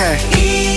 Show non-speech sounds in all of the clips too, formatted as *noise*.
Okay.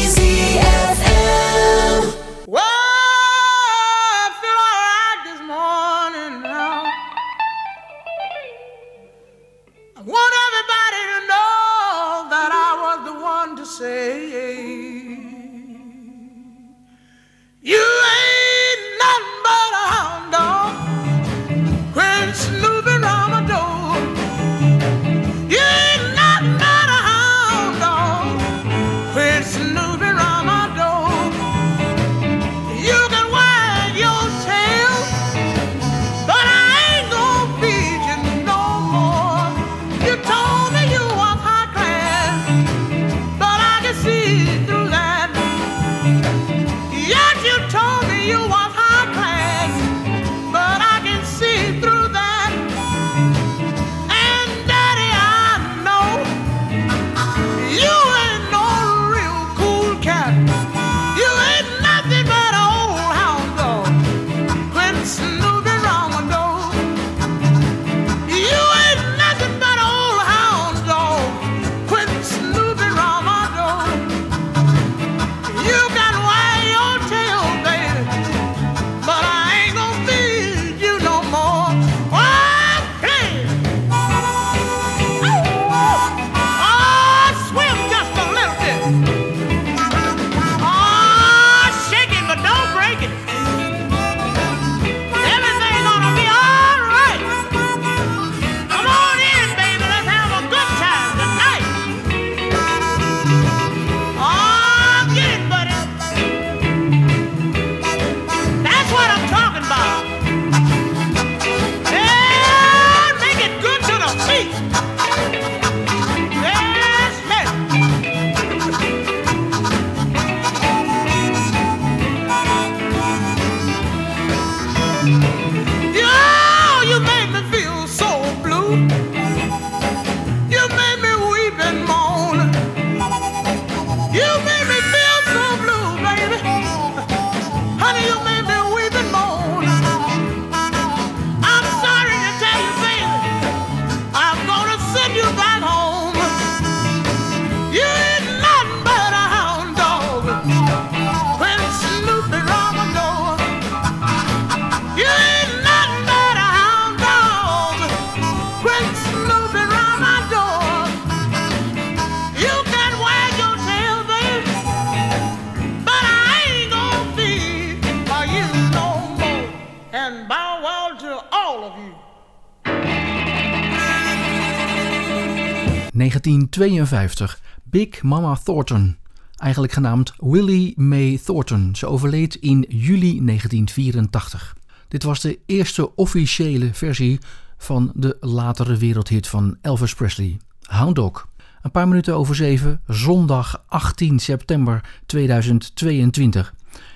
1952 Big Mama Thornton, eigenlijk genaamd Willie Mae Thornton. Ze overleed in juli 1984. Dit was de eerste officiële versie van de latere wereldhit van Elvis Presley, Hound Dog. Een paar minuten over zeven, zondag 18 september 2022.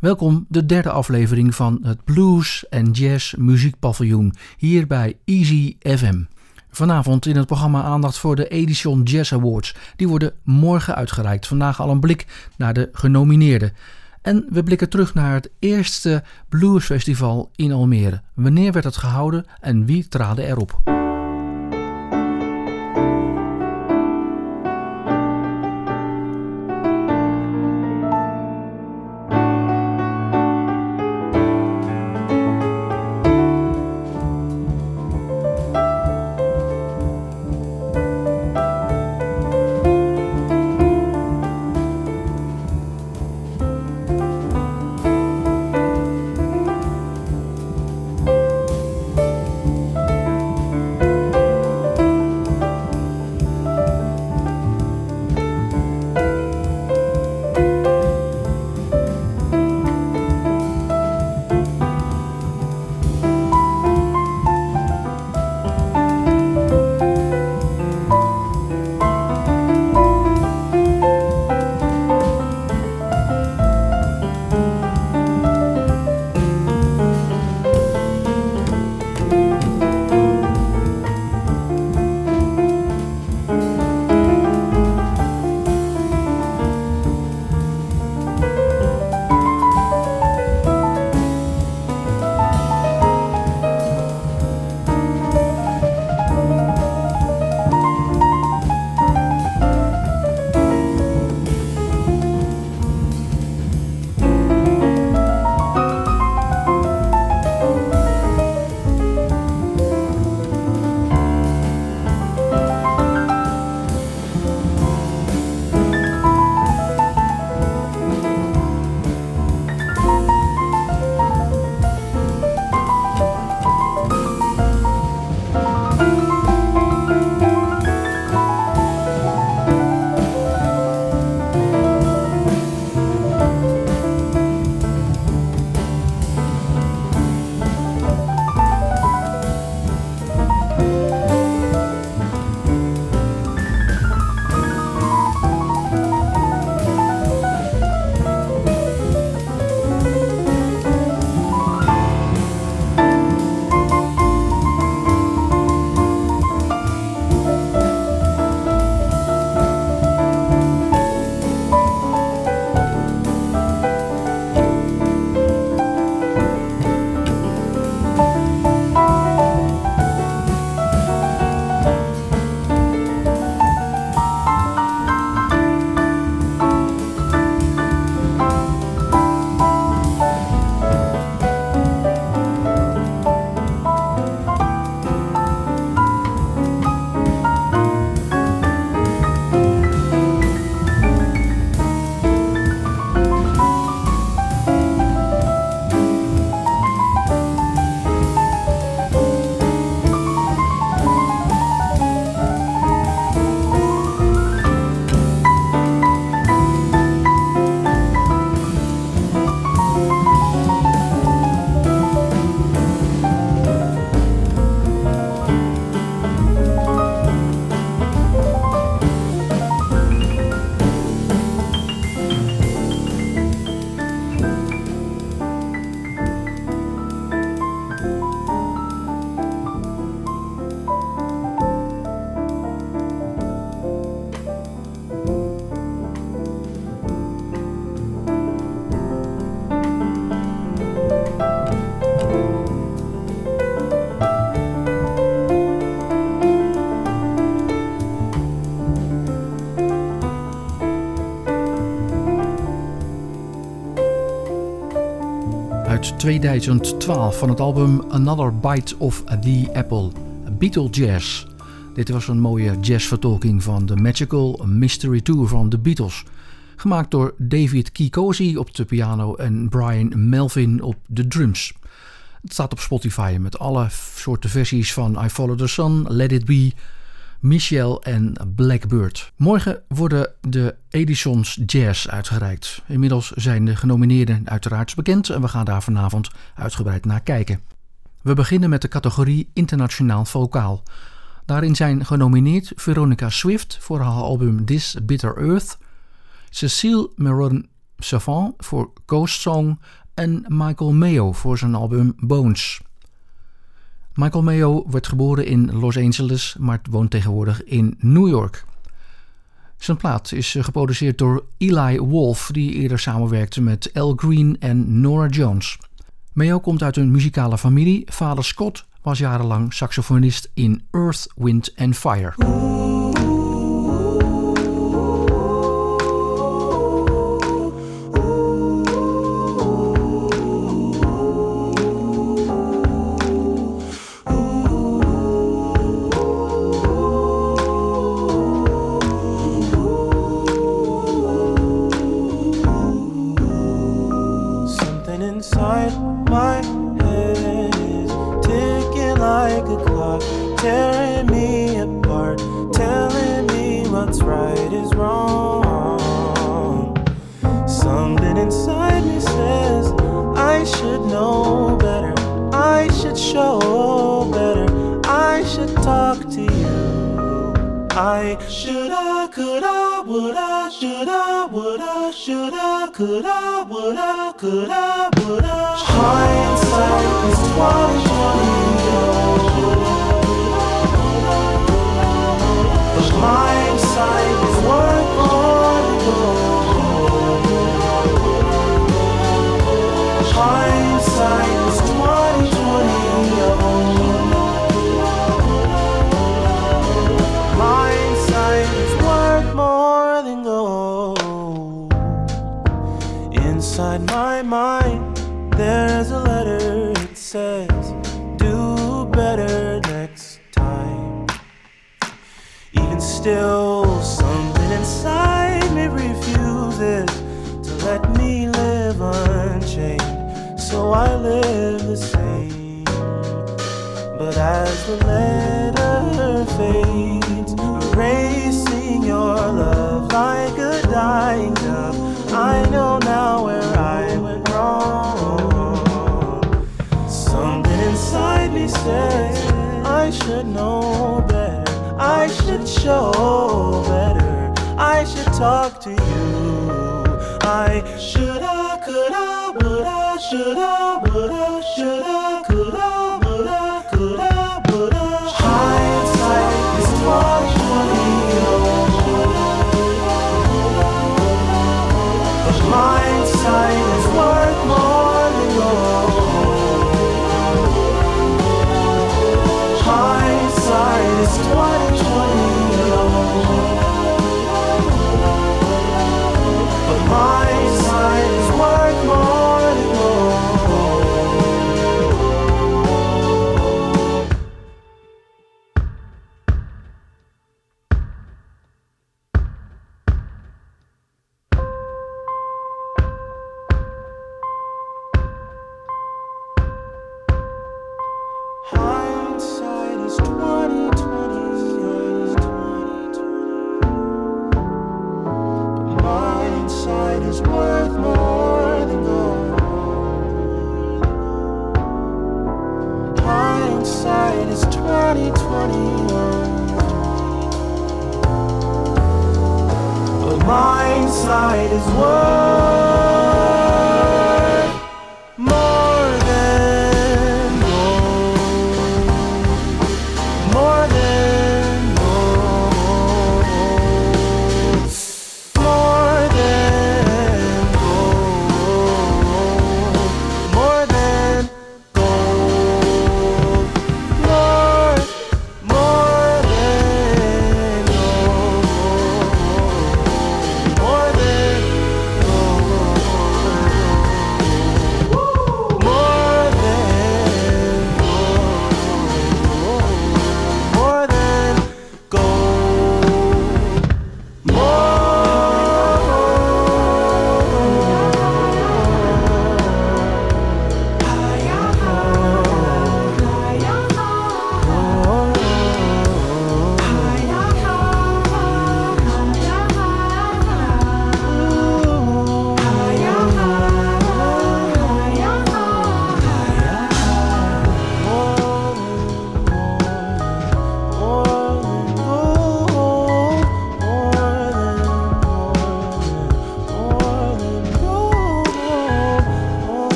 Welkom de derde aflevering van het Blues en Jazz Muziekpaviljoen hier bij Easy FM. Vanavond in het programma aandacht voor de Edition Jazz Awards. Die worden morgen uitgereikt. Vandaag al een blik naar de genomineerden. En we blikken terug naar het eerste bluesfestival in Almere. Wanneer werd het gehouden en wie traden erop? 2012 van het album Another Bite of the Apple, Beatle Jazz. Dit was een mooie jazzvertolking van de Magical Mystery Tour van de Beatles. Gemaakt door David Kikosi op de piano en Brian Melvin op de drums. Het staat op Spotify met alle soorten versies van I Follow the Sun, Let It Be, Michelle en Blackbird. Morgen worden de Edison's Jazz uitgereikt. Inmiddels zijn de genomineerden uiteraard bekend en we gaan daar vanavond uitgebreid naar kijken. We beginnen met de categorie Internationaal Vokaal. Daarin zijn genomineerd Veronica Swift voor haar album This Bitter Earth, Cecile Meron Savant voor Ghost Song en Michael Mayo voor zijn album Bones. Michael Mayo werd geboren in Los Angeles, maar woont tegenwoordig in New York. Zijn plaat is eh, geproduceerd door Eli Wolf, die eerder samenwerkte met Al Green en Nora Jones. Mayo komt uit een muzikale familie. Vader Scott was jarenlang saxofonist in Earth, Wind and Fire. as the letter fades, erasing your love like a dying dove. I know now where I went wrong. Something inside me says I should know better. I should show better. I should talk to you. I shoulda, coulda, woulda, shoulda, woulda, shoulda.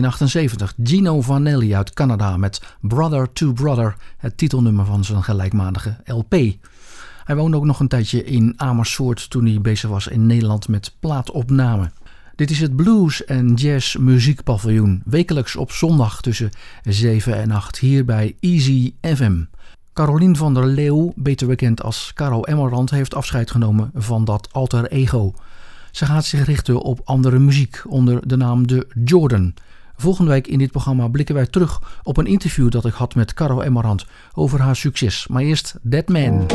1978 Gino Vanelli uit Canada met Brother to Brother, het titelnummer van zijn gelijkmatige LP. Hij woonde ook nog een tijdje in Amersfoort toen hij bezig was in Nederland met plaatopname. Dit is het Blues en Jazz Muziekpaviljoen, wekelijks op zondag tussen 7 en 8 hier bij Easy FM. Carolien van der Leeuw, beter bekend als Caro Emmerand, heeft afscheid genomen van dat alter ego. Ze gaat zich richten op andere muziek onder de naam de Jordan. Volgende week in dit programma blikken wij terug op een interview dat ik had met Caro Emmerand over haar succes. Maar eerst Dead Man.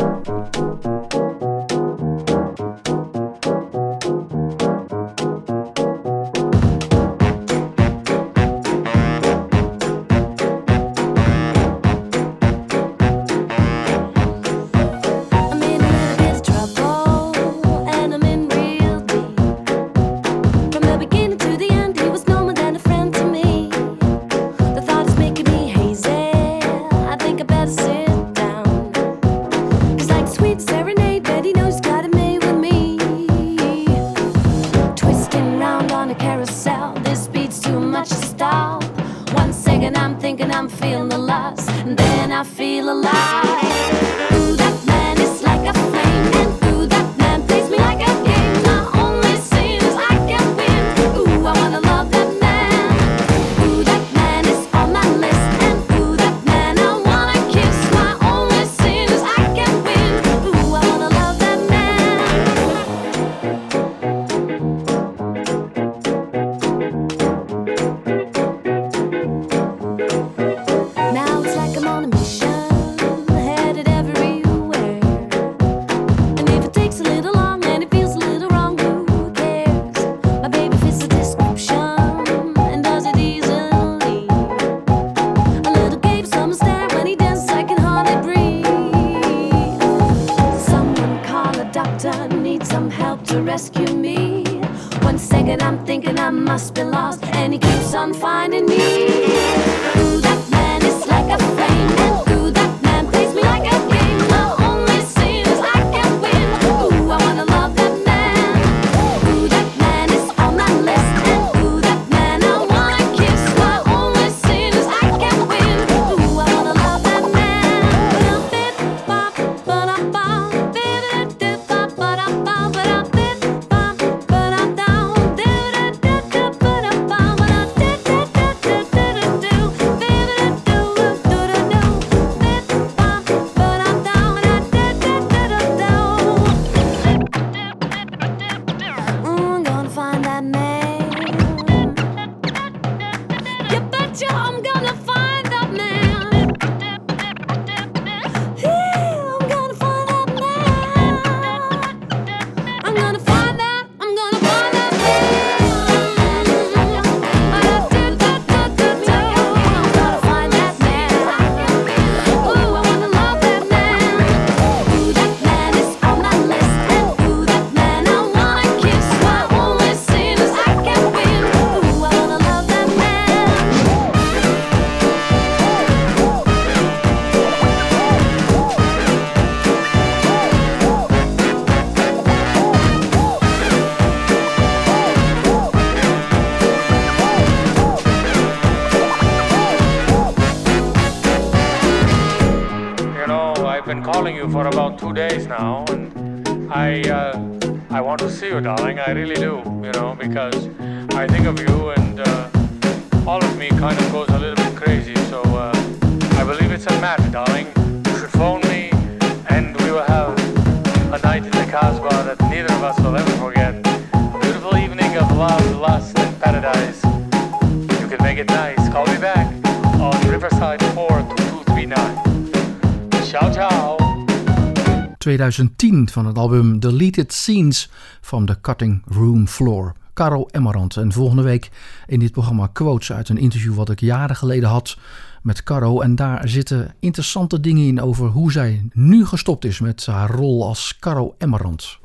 2010 van het album Deleted Scenes from the Cutting Room Floor. Caro Emmerand. En volgende week in dit programma quotes uit een interview wat ik jaren geleden had met Caro. En daar zitten interessante dingen in over hoe zij nu gestopt is met haar rol als Caro Emmerand.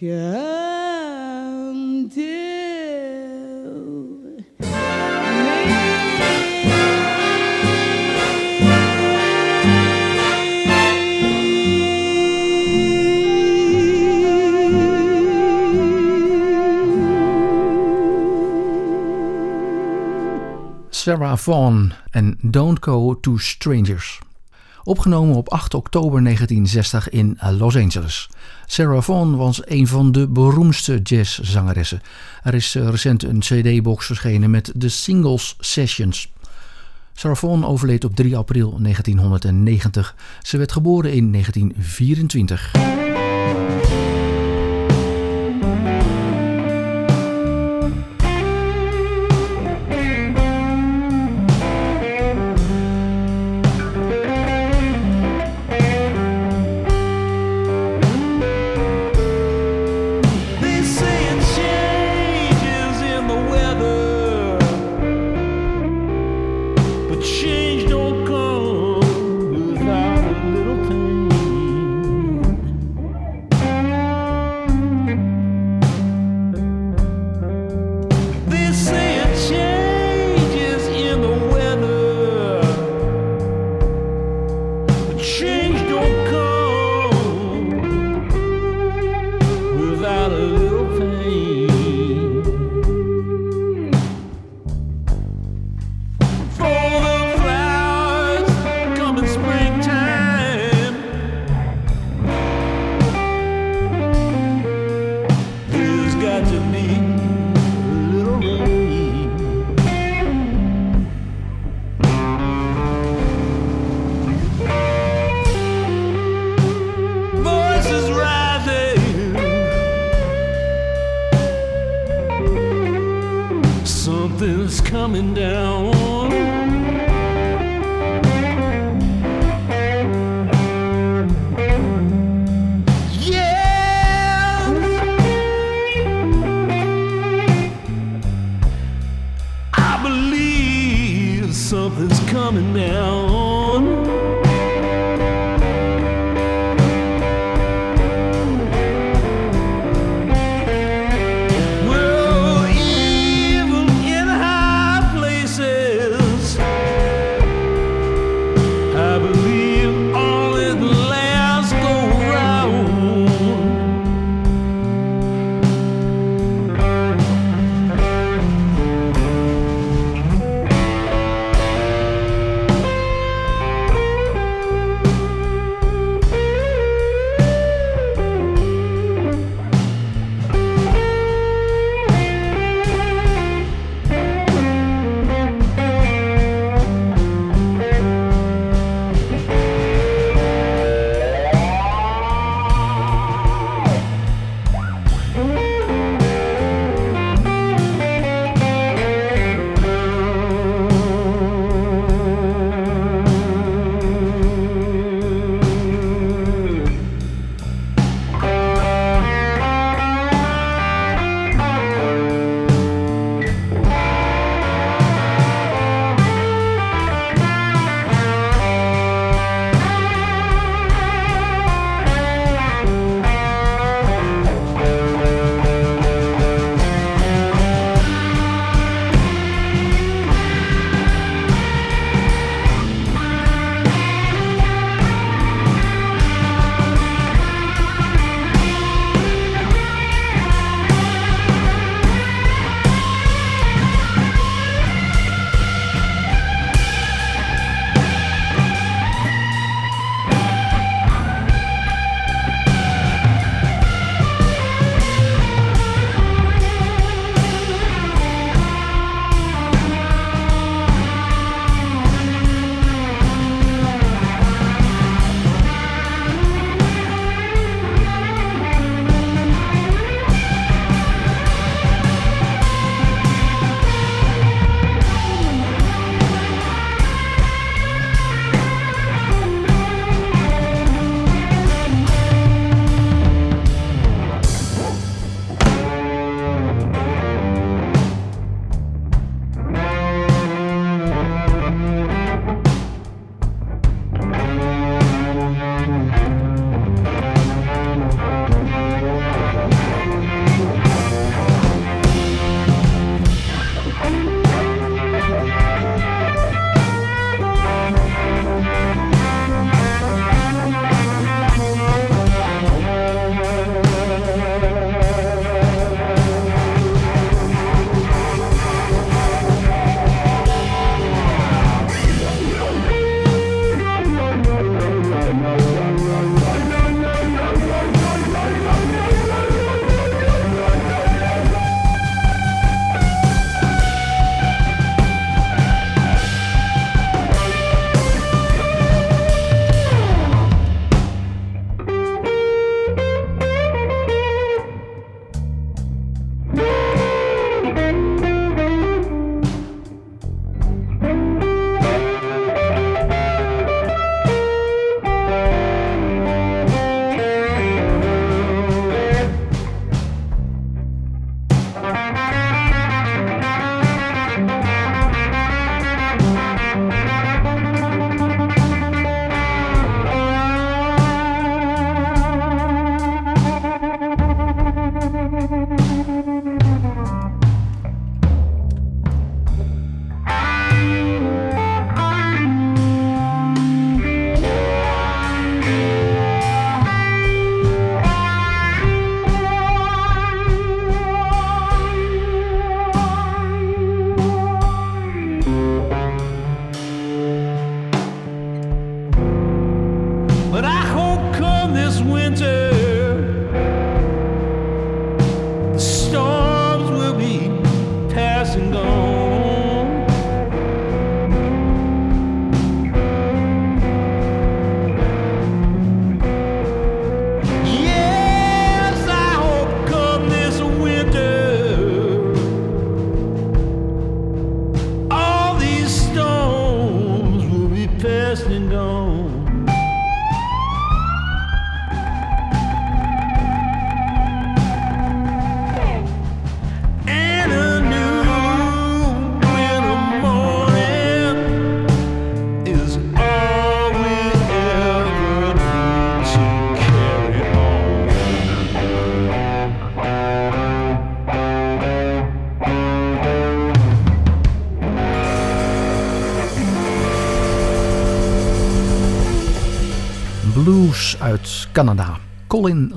come to me. Sarah Vaughan en Don't Go to Strangers. Opgenomen op 8 oktober 1960 in eh, Los Angeles. Sarah Vaughan was een van de beroemdste jazzzangeressen. Er is eh, recent een CD-box verschenen met de Singles Sessions. Sarah Vaughan overleed op 3 april 1990. Ze werd geboren in 1924.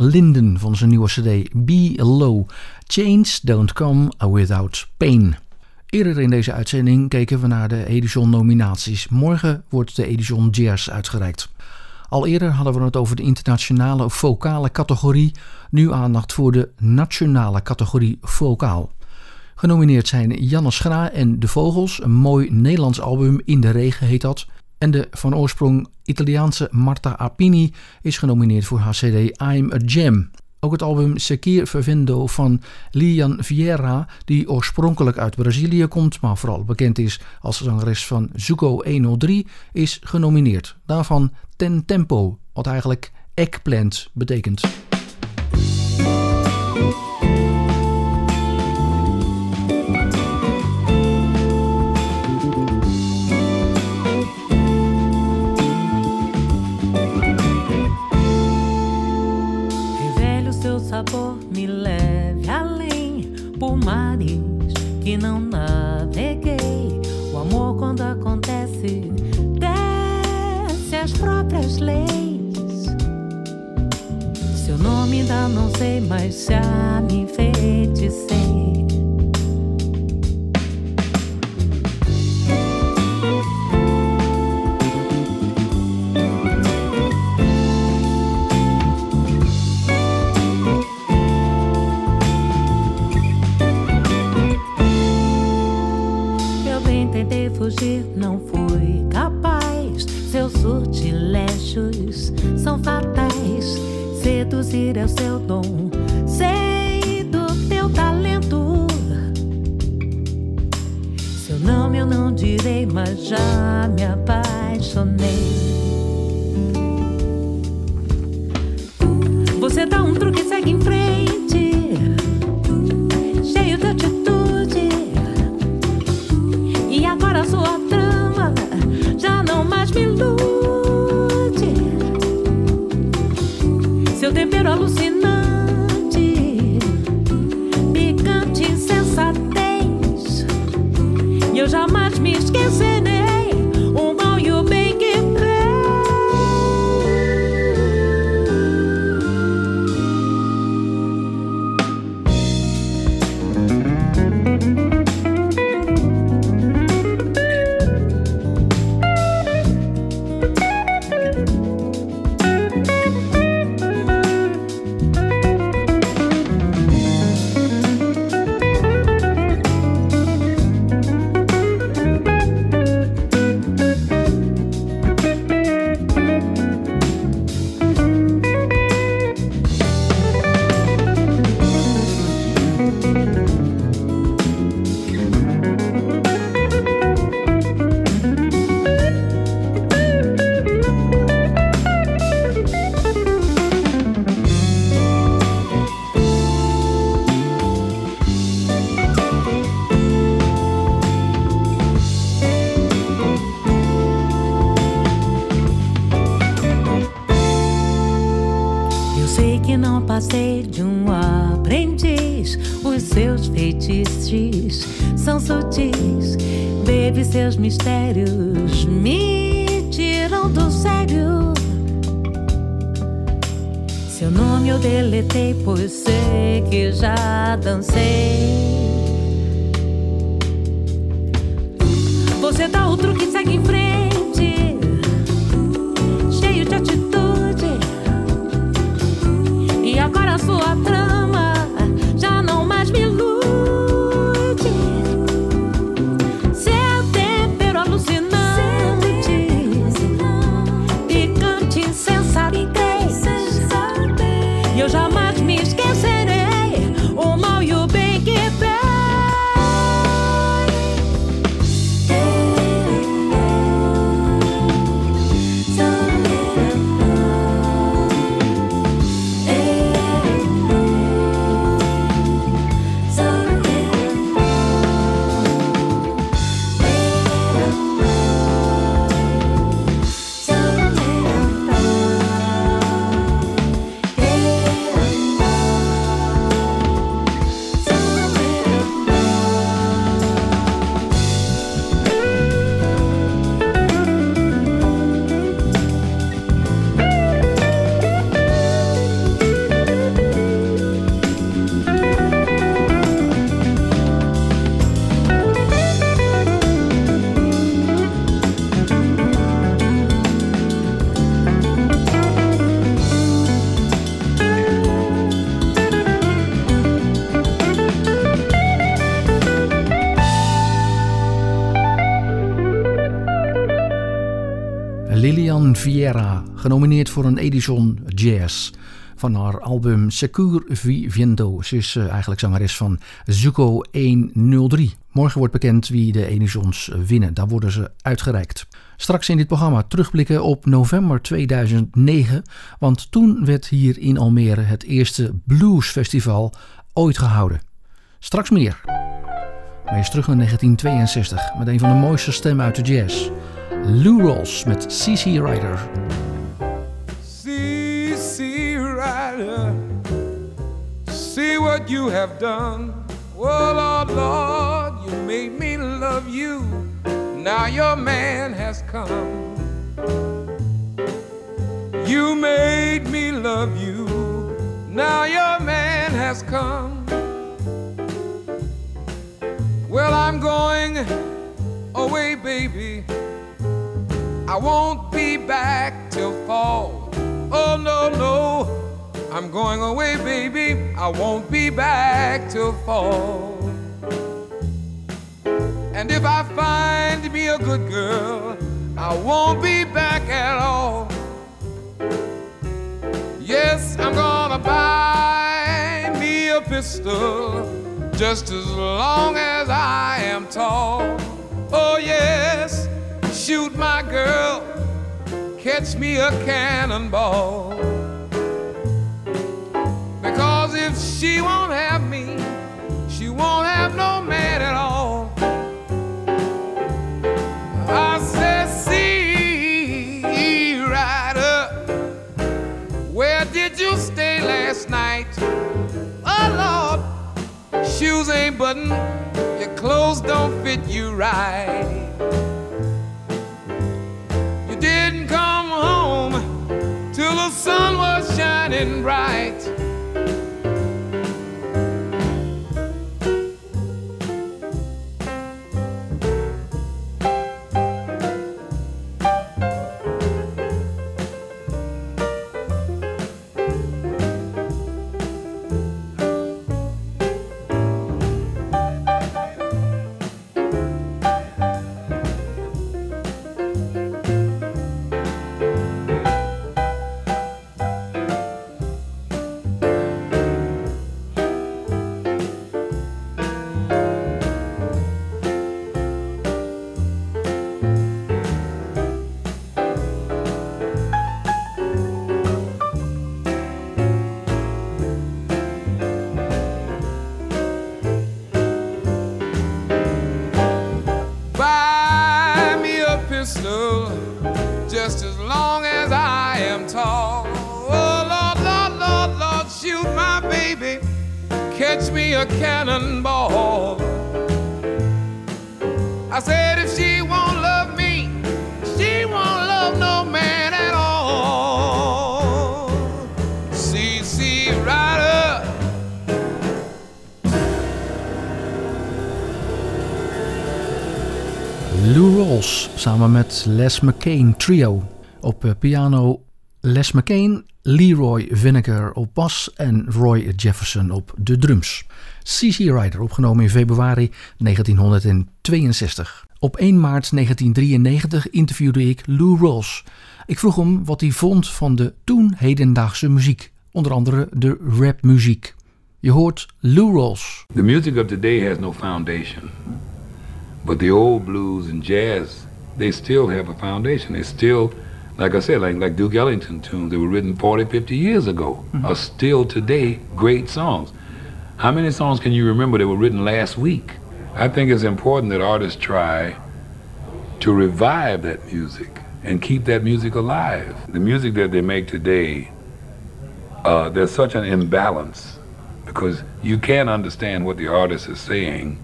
Linden van zijn nieuwe cd Be Low. Chains don't come without pain. Eerder in deze uitzending keken we naar de Edison nominaties. Morgen wordt de Edison Jazz uitgereikt. Al eerder hadden we het over de internationale vocale categorie. Nu aandacht voor de nationale categorie vocaal. Genomineerd zijn Janne Schra en De Vogels, een mooi Nederlands album In de Regen heet dat. En de van oorsprong Italiaanse Marta Apini is genomineerd voor haar CD I'm a Jam. Ook het album Sekir Fervendo van Lian Vieira, die oorspronkelijk uit Brazilië komt, maar vooral bekend is als zangeres van Zuko 103, is genomineerd. Daarvan Ten Tempo, wat eigenlijk eggplant betekent. Sabor me leve além por mares que não naveguei. O amor, quando acontece, desce as próprias leis. Seu nome ainda não sei, mas já me enfeiticei. Fugir não fui capaz. Seus sortilégios são fatais. Seduzir é o seu dom. Sei do teu talento. Seu nome eu não direi, mas já me apaixonei. Você dá um truque e segue em frente. Alucinante, picante insensatez. E eu jamais me esquecerei. Vieira, genomineerd voor een Edison Jazz van haar album Secure Viviendo. Ze is eh, eigenlijk zangeres van Zuko 103. Morgen wordt bekend wie de Edisons winnen. Daar worden ze uitgereikt. Straks in dit programma terugblikken op november 2009, want toen werd hier in Almere het eerste bluesfestival ooit gehouden. Straks meer. Maar terug naar 1962 met een van de mooiste stemmen uit de jazz. Lou Rawls met C.C. Ryder. C.C. Rider, see what you have done. Oh Lord, Lord, you made me love you. Now your man has come. You made me love you. Now your man has come. Well, I'm going away, baby. I won't be back till fall. Oh, no, no. I'm going away, baby. I won't be back till fall. And if I find me a good girl, I won't be back at all. Yes, I'm gonna buy me a pistol just as long as I am tall. Oh, yes, shoot my girl, catch me a cannonball. Because if she won't have me, she won't have no man at all. I said, see, rider, where did you stay last night? Oh Lord, shoes ain't buttoned, your clothes don't fit you right. Sun was shining bright. Les McCain Trio. Op eh, piano Les McCain, Leroy Vinegar op bas en Roy Jefferson op de drums. CC Rider, opgenomen in februari 1962. Op 1 maart 1993 interviewde ik Lou Rawls. Ik vroeg hem wat hij vond van de toen hedendaagse muziek, onder andere de rapmuziek. Je hoort Lou Rawls. The music of today has no foundation. But the old blues and jazz, they still have a foundation. They still, like I said, like, like Duke Ellington tunes that were written 40, 50 years ago, mm -hmm. are still today great songs. How many songs can you remember that were written last week? I think it's important that artists try to revive that music and keep that music alive. The music that they make today, uh, there's such an imbalance because you can't understand what the artist is saying,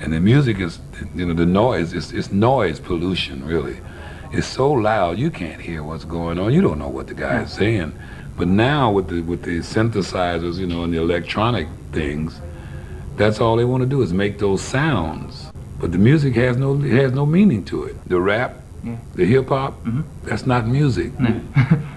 and the music is, you know, the noise is it's noise pollution really. It's so loud you can't hear what's going on. You don't know what the guy is saying. But now with the with the synthesizers, you know, and the electronic things, that's all they want to do is make those sounds. But the music has no has no meaning to it. The rap the hip hop, mm-hmm. that's not music. *laughs*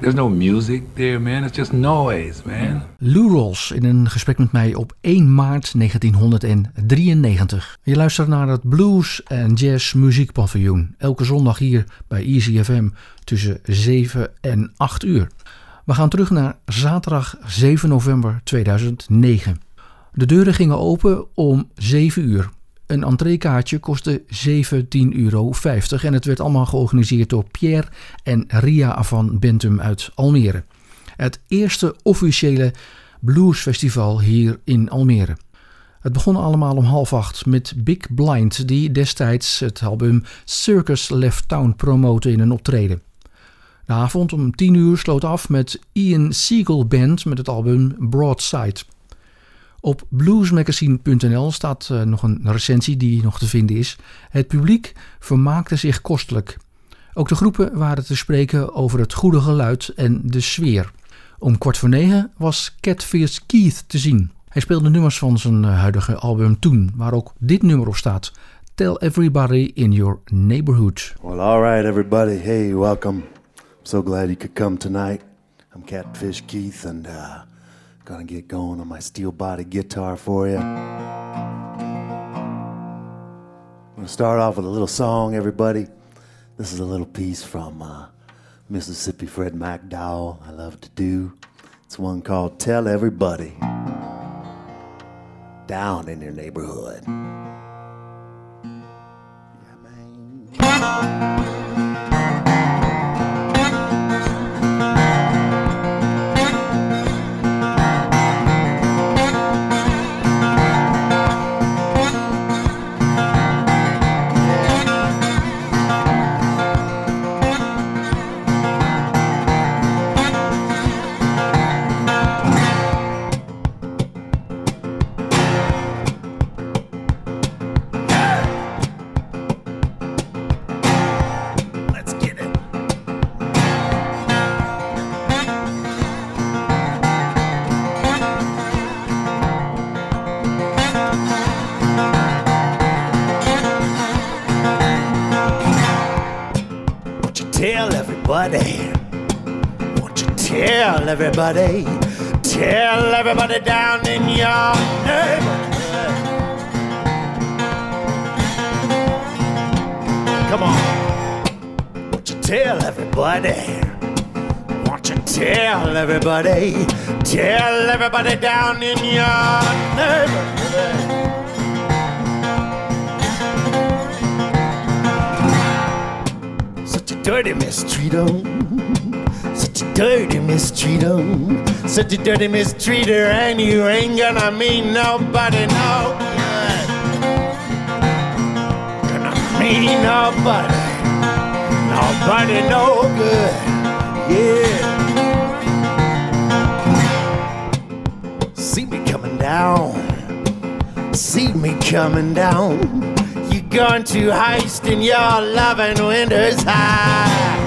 There's no music there, man. It's just noise, man. Lou Rawls in een gesprek met mij op 1 maart 1993. Je luistert naar het Blues en Jazz Muziekpaviljoen. Elke zondag hier bij Easy FM tussen 7 en 8 uur. We gaan terug naar zaterdag 7 november 2009. De deuren gingen open om 7 uur. Een entreekaartje kostte 17,50 euro en het werd allemaal georganiseerd door Pierre en Ria van Bentum uit Almere. Het eerste officiële bluesfestival hier in Almere. Het begon allemaal om half acht met Big Blind, die destijds het album Circus Left Town promote in een optreden. De avond om 10 uur sloot af met Ian Siegel Band met het album Broadside. Op bluesmagazine.nl staat uh, nog een recensie die nog te vinden is. Het publiek vermaakte zich kostelijk. Ook de groepen waren te spreken over het goede geluid en de sfeer. Om kwart voor negen was Catfish Keith te zien. Hij speelde nummers van zijn huidige album toen, waar ook dit nummer op staat. Tell everybody in your neighborhood. Well, all right, everybody. Hey, welcome. So glad you could come tonight. I'm Catfish Keith, and uh, gonna get going on my steel body guitar for you. I'm gonna start off with a little song, everybody. This is a little piece from uh, Mississippi Fred McDowell. I love to do. It's one called "Tell Everybody." Down in your neighborhood. Yeah, everybody? Tell everybody down in your neighborhood. Come on. Won't you tell everybody? Won't you tell everybody? Tell everybody down in your neighborhood. Such a dirty mistreater. Such dirty mistreater. Such a dirty mistreater, and you ain't gonna mean nobody no good. Gonna mean nobody. Nobody no good. Yeah. See me coming down. See me coming down. You're going to heist in your loving winter's high.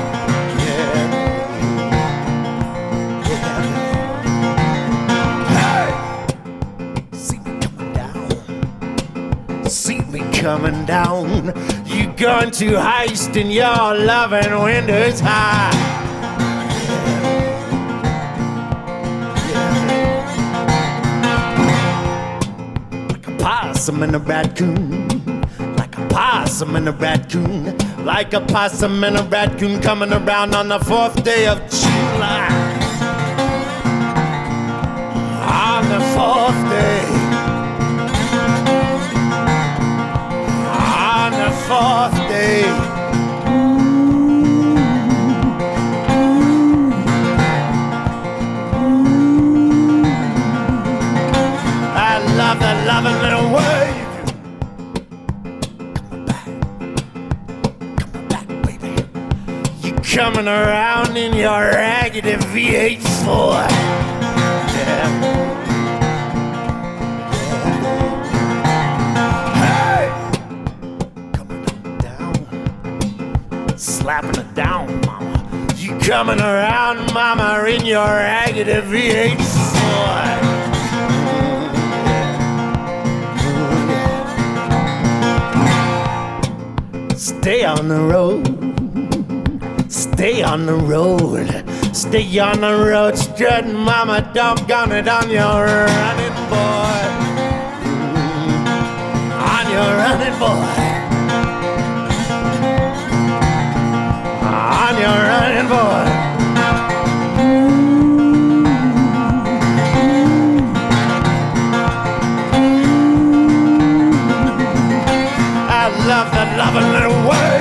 Coming down. You going to heist in your loving winter's high. Like a possum and a raccoon. Like a possum and a raccoon. Like a possum and a raccoon coming around on the fourth day of July. On the fourth day. Fourth day. I love that loving little way. Coming back, coming back, baby. You coming around in your raggedy V8 Ford. Slapping it down, mama. You coming around, mama, in your raggedy V8 Ford. Stay on the road. stay on the road. Stay on the road, strutting, mama, doggone it, on your running boy. On your running boy. On your running boy. I love that loving little way.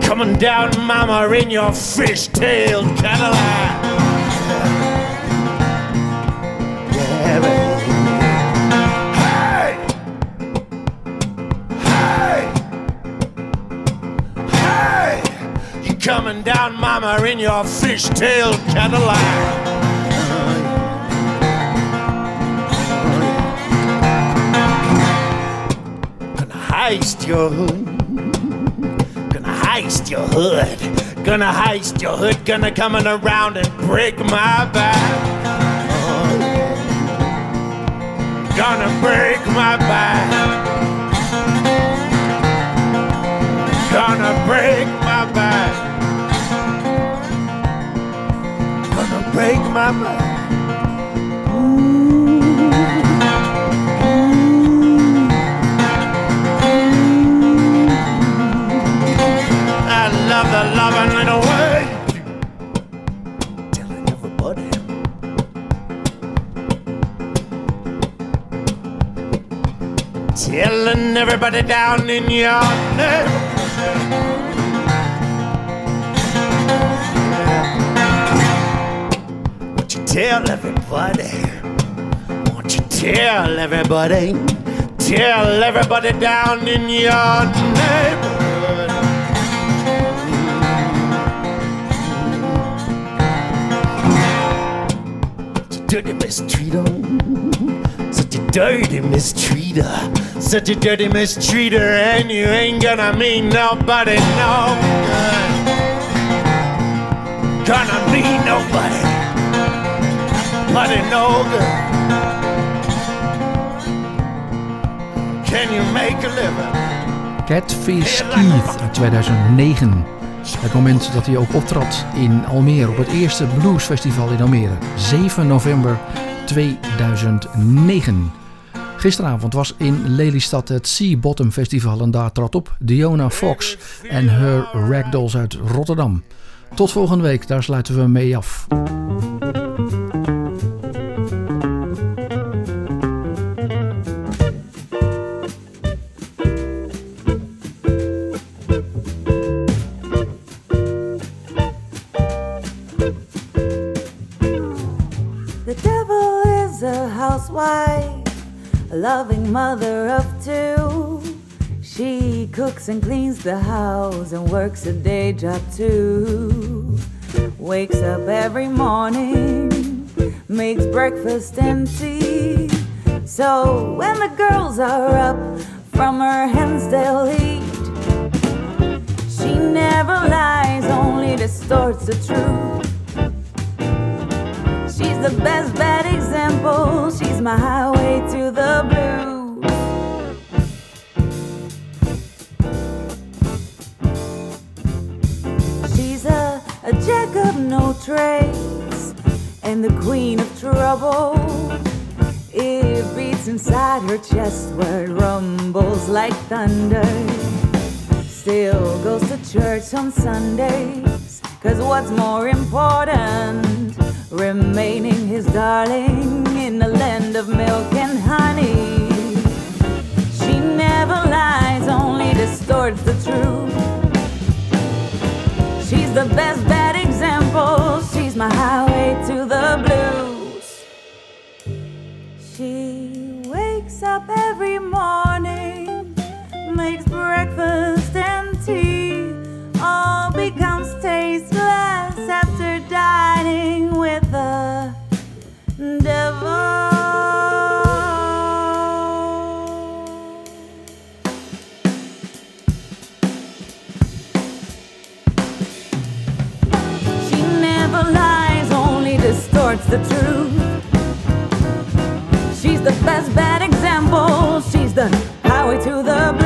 Coming down, mama, in your fishtail Cadillac. Yeah, baby. Coming down, mama, in your fishtail Cadillac. Gonna heist your hood. Gonna heist your hood. Gonna heist your hood. Gonna coming around and break my back. Gonna break my back. Gonna break my back. Break my back. I love the way. Telling everybody. Telling everybody down in your neighborhood. Tell everybody? Won't you tell everybody? Tell everybody down in your neighborhood. Such a dirty mistreater. Such a dirty mistreater. Such a dirty mistreater, and you ain't gonna mean nobody no good. Gonna mean nobody. Nobody no good. Can you make a living? Catfish Keith uit 2009. Het moment dat hij ook optrad in Almere op het eerste bluesfestival in Almere. 7 november 2009. Gisteravond was in Lelystad het Sea Bottom Festival en daar trad op Diona Fox en her Ragdolls uit Rotterdam. Tot volgende week, daar sluiten we mee af. Mother of two. She cooks and cleans the house and works a day job too. Wakes up every morning, makes breakfast and tea. So when the girls are up from her hands, they'll eat. She never lies, only distorts the truth. She's the best bad example. She's my highway to the blues. No trace, and the queen of trouble. It beats inside her chest where it rumbles like thunder. Still goes to church on Sundays. Cause what's more important? Remaining his darling in the land of milk and honey. She never lies, only distorts the truth. She's the best bad example. She's my highway to the blues. She wakes up every morning, makes breakfast and tea. All becomes tasteless after dining with the devil. the truth. She's the best bad example. She's the highway to the